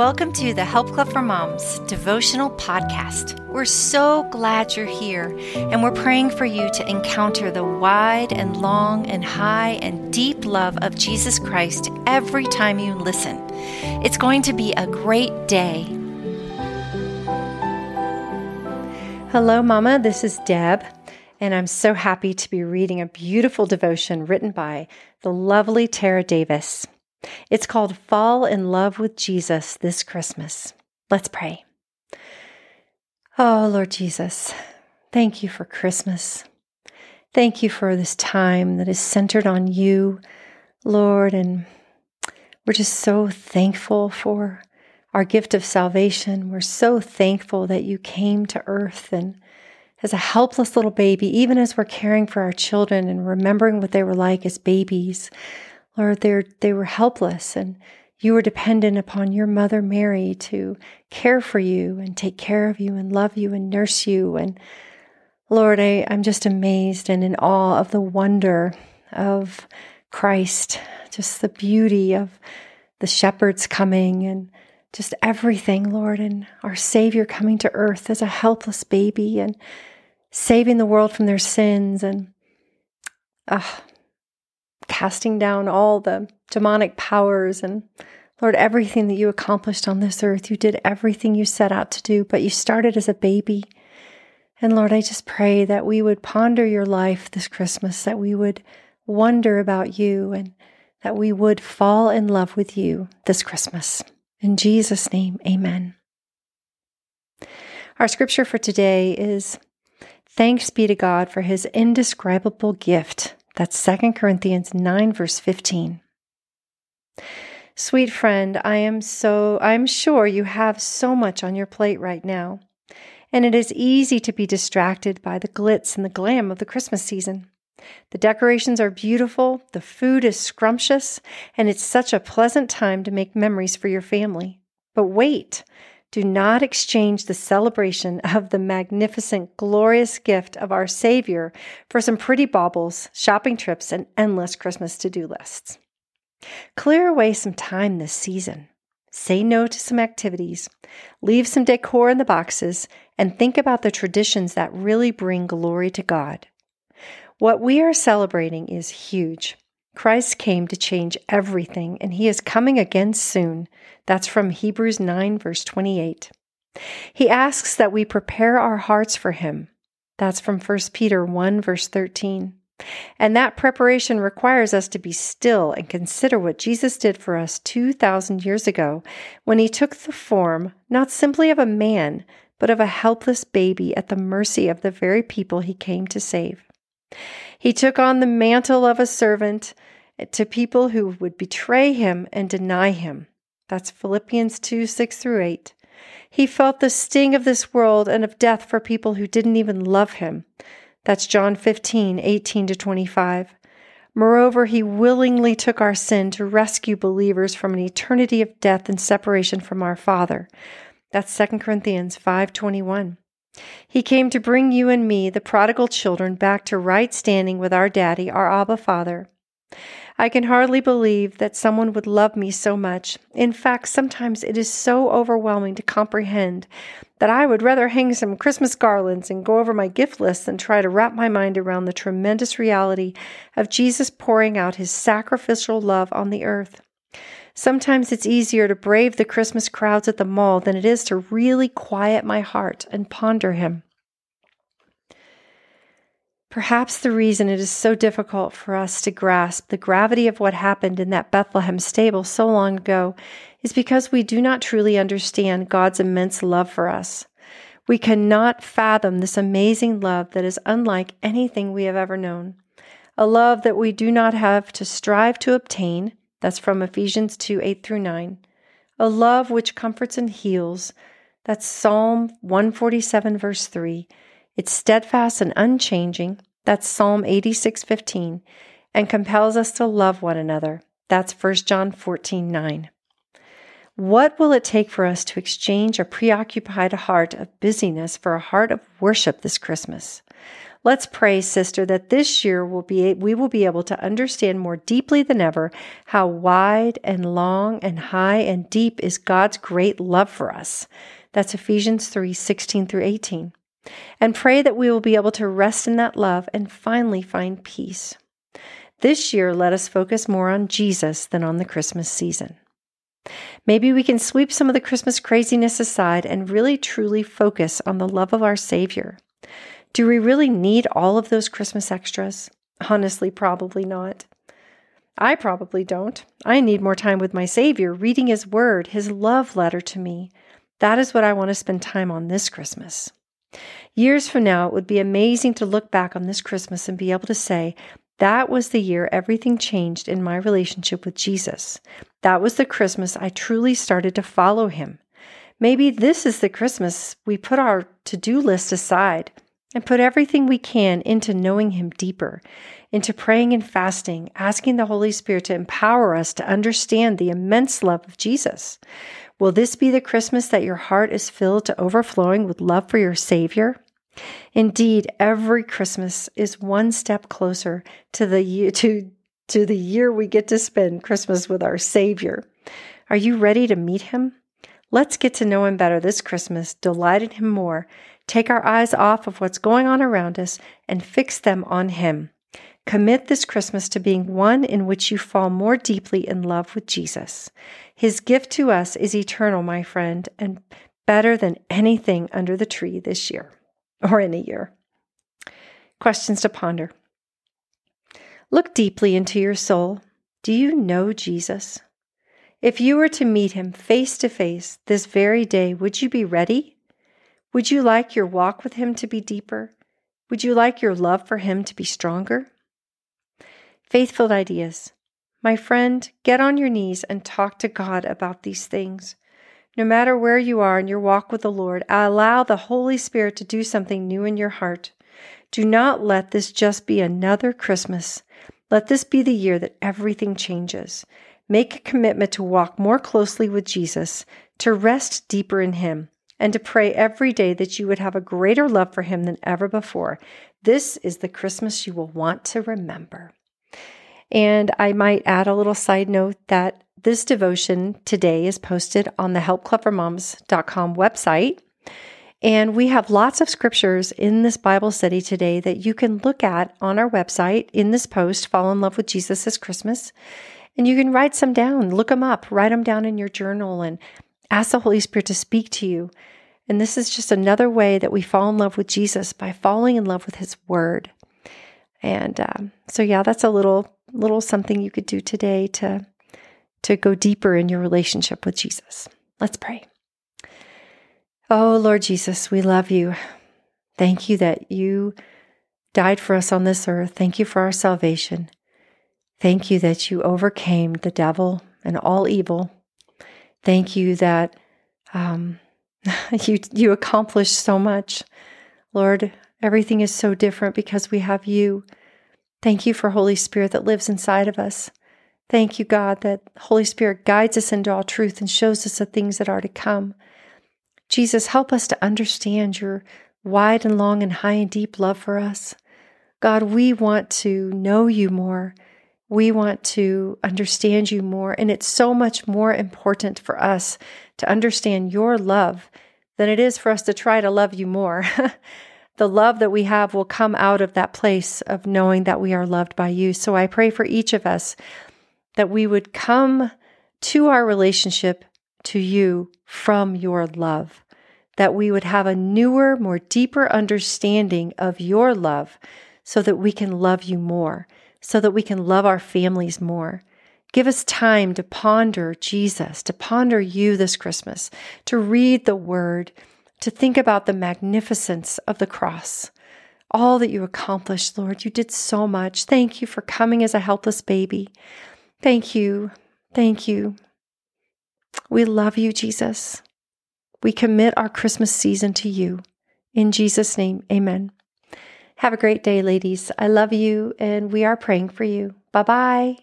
Welcome to the Help Club for Moms devotional podcast. We're so glad you're here, and we're praying for you to encounter the wide and long and high and deep love of Jesus Christ every time you listen. It's going to be a great day. Hello, Mama. This is Deb, and I'm so happy to be reading a beautiful devotion written by the lovely Tara Davis. It's called Fall in Love with Jesus this Christmas. Let's pray. Oh, Lord Jesus, thank you for Christmas. Thank you for this time that is centered on you, Lord. And we're just so thankful for our gift of salvation. We're so thankful that you came to earth and as a helpless little baby, even as we're caring for our children and remembering what they were like as babies, Lord, they were helpless and you were dependent upon your mother Mary to care for you and take care of you and love you and nurse you. And Lord, I, I'm just amazed and in awe of the wonder of Christ, just the beauty of the shepherds coming and just everything, Lord, and our Savior coming to earth as a helpless baby and saving the world from their sins. And uh, casting down all the demonic powers and Lord, everything that you accomplished on this earth, you did everything you set out to do, but you started as a baby. And Lord, I just pray that we would ponder your life this Christmas, that we would wonder about you, and that we would fall in love with you this Christmas. In Jesus' name, amen. Our scripture for today is Thanks be to God for his indescribable gift that's 2 Corinthians 9 verse 15. Sweet friend, I am so I'm sure you have so much on your plate right now. And it is easy to be distracted by the glitz and the glam of the Christmas season. The decorations are beautiful, the food is scrumptious, and it's such a pleasant time to make memories for your family. But wait, do not exchange the celebration of the magnificent, glorious gift of our Savior for some pretty baubles, shopping trips, and endless Christmas to do lists. Clear away some time this season. Say no to some activities, leave some decor in the boxes, and think about the traditions that really bring glory to God. What we are celebrating is huge. Christ came to change everything, and he is coming again soon. That's from Hebrews 9, verse 28. He asks that we prepare our hearts for him. That's from 1 Peter 1, verse 13. And that preparation requires us to be still and consider what Jesus did for us 2,000 years ago when he took the form not simply of a man, but of a helpless baby at the mercy of the very people he came to save. He took on the mantle of a servant to people who would betray him and deny him. That's Philippians 2 6 through 8. He felt the sting of this world and of death for people who didn't even love him. That's John 15 18 to 25. Moreover, he willingly took our sin to rescue believers from an eternity of death and separation from our Father. That's 2 Corinthians 5:21. He came to bring you and me, the prodigal children, back to right standing with our daddy, our Abba Father. I can hardly believe that someone would love me so much. In fact, sometimes it is so overwhelming to comprehend that I would rather hang some Christmas garlands and go over my gift list than try to wrap my mind around the tremendous reality of Jesus pouring out his sacrificial love on the earth. Sometimes it's easier to brave the Christmas crowds at the mall than it is to really quiet my heart and ponder Him. Perhaps the reason it is so difficult for us to grasp the gravity of what happened in that Bethlehem stable so long ago is because we do not truly understand God's immense love for us. We cannot fathom this amazing love that is unlike anything we have ever known. A love that we do not have to strive to obtain, that's from Ephesians 2 8 through 9. A love which comforts and heals. That's Psalm 147, verse 3. It's steadfast and unchanging. That's Psalm 86, 15. And compels us to love one another. That's 1 John 14, 9. What will it take for us to exchange a preoccupied heart of busyness for a heart of worship this Christmas? Let's pray, sister, that this year will be we will be able to understand more deeply than ever how wide and long and high and deep is God's great love for us. That's Ephesians 3 16 through 18. And pray that we will be able to rest in that love and finally find peace. This year, let us focus more on Jesus than on the Christmas season. Maybe we can sweep some of the Christmas craziness aside and really truly focus on the love of our Savior. Do we really need all of those Christmas extras? Honestly, probably not. I probably don't. I need more time with my Savior, reading His Word, His love letter to me. That is what I want to spend time on this Christmas. Years from now, it would be amazing to look back on this Christmas and be able to say, that was the year everything changed in my relationship with Jesus. That was the Christmas I truly started to follow Him. Maybe this is the Christmas we put our to do list aside and put everything we can into knowing Him deeper, into praying and fasting, asking the Holy Spirit to empower us to understand the immense love of Jesus. Will this be the Christmas that your heart is filled to overflowing with love for your Savior? Indeed, every Christmas is one step closer to the year to, to the year we get to spend Christmas with our Savior. Are you ready to meet him? Let's get to know him better this Christmas, delight in him more, Take our eyes off of what's going on around us and fix them on Him. Commit this Christmas to being one in which you fall more deeply in love with Jesus. His gift to us is eternal, my friend, and better than anything under the tree this year or in a year. Questions to ponder. Look deeply into your soul. Do you know Jesus? If you were to meet him face to face this very day, would you be ready? Would you like your walk with Him to be deeper? Would you like your love for Him to be stronger? Faithful ideas. My friend, get on your knees and talk to God about these things. No matter where you are in your walk with the Lord, allow the Holy Spirit to do something new in your heart. Do not let this just be another Christmas. Let this be the year that everything changes. Make a commitment to walk more closely with Jesus, to rest deeper in Him, and to pray every day that you would have a greater love for Him than ever before. This is the Christmas you will want to remember. And I might add a little side note that this devotion today is posted on the helpclubformoms.com website. And we have lots of scriptures in this Bible study today that you can look at on our website in this post, Fall in Love with Jesus this Christmas. And you can write some down, look them up, write them down in your journal, and Ask the Holy Spirit to speak to you. And this is just another way that we fall in love with Jesus by falling in love with His Word. And um, so, yeah, that's a little little something you could do today to to go deeper in your relationship with Jesus. Let's pray. Oh Lord Jesus, we love you. Thank you that you died for us on this earth. Thank you for our salvation. Thank you that you overcame the devil and all evil Thank you that um, you you accomplished so much, Lord. Everything is so different because we have you. Thank you for Holy Spirit that lives inside of us. Thank you, God, that Holy Spirit guides us into all truth and shows us the things that are to come. Jesus, help us to understand your wide and long and high and deep love for us. God, we want to know you more. We want to understand you more. And it's so much more important for us to understand your love than it is for us to try to love you more. the love that we have will come out of that place of knowing that we are loved by you. So I pray for each of us that we would come to our relationship to you from your love, that we would have a newer, more deeper understanding of your love so that we can love you more so that we can love our families more. Give us time to ponder Jesus, to ponder you this Christmas, to read the word, to think about the magnificence of the cross. All that you accomplished, Lord, you did so much. Thank you for coming as a helpless baby. Thank you. Thank you. We love you, Jesus. We commit our Christmas season to you. In Jesus' name, amen. Have a great day, ladies. I love you, and we are praying for you. Bye bye.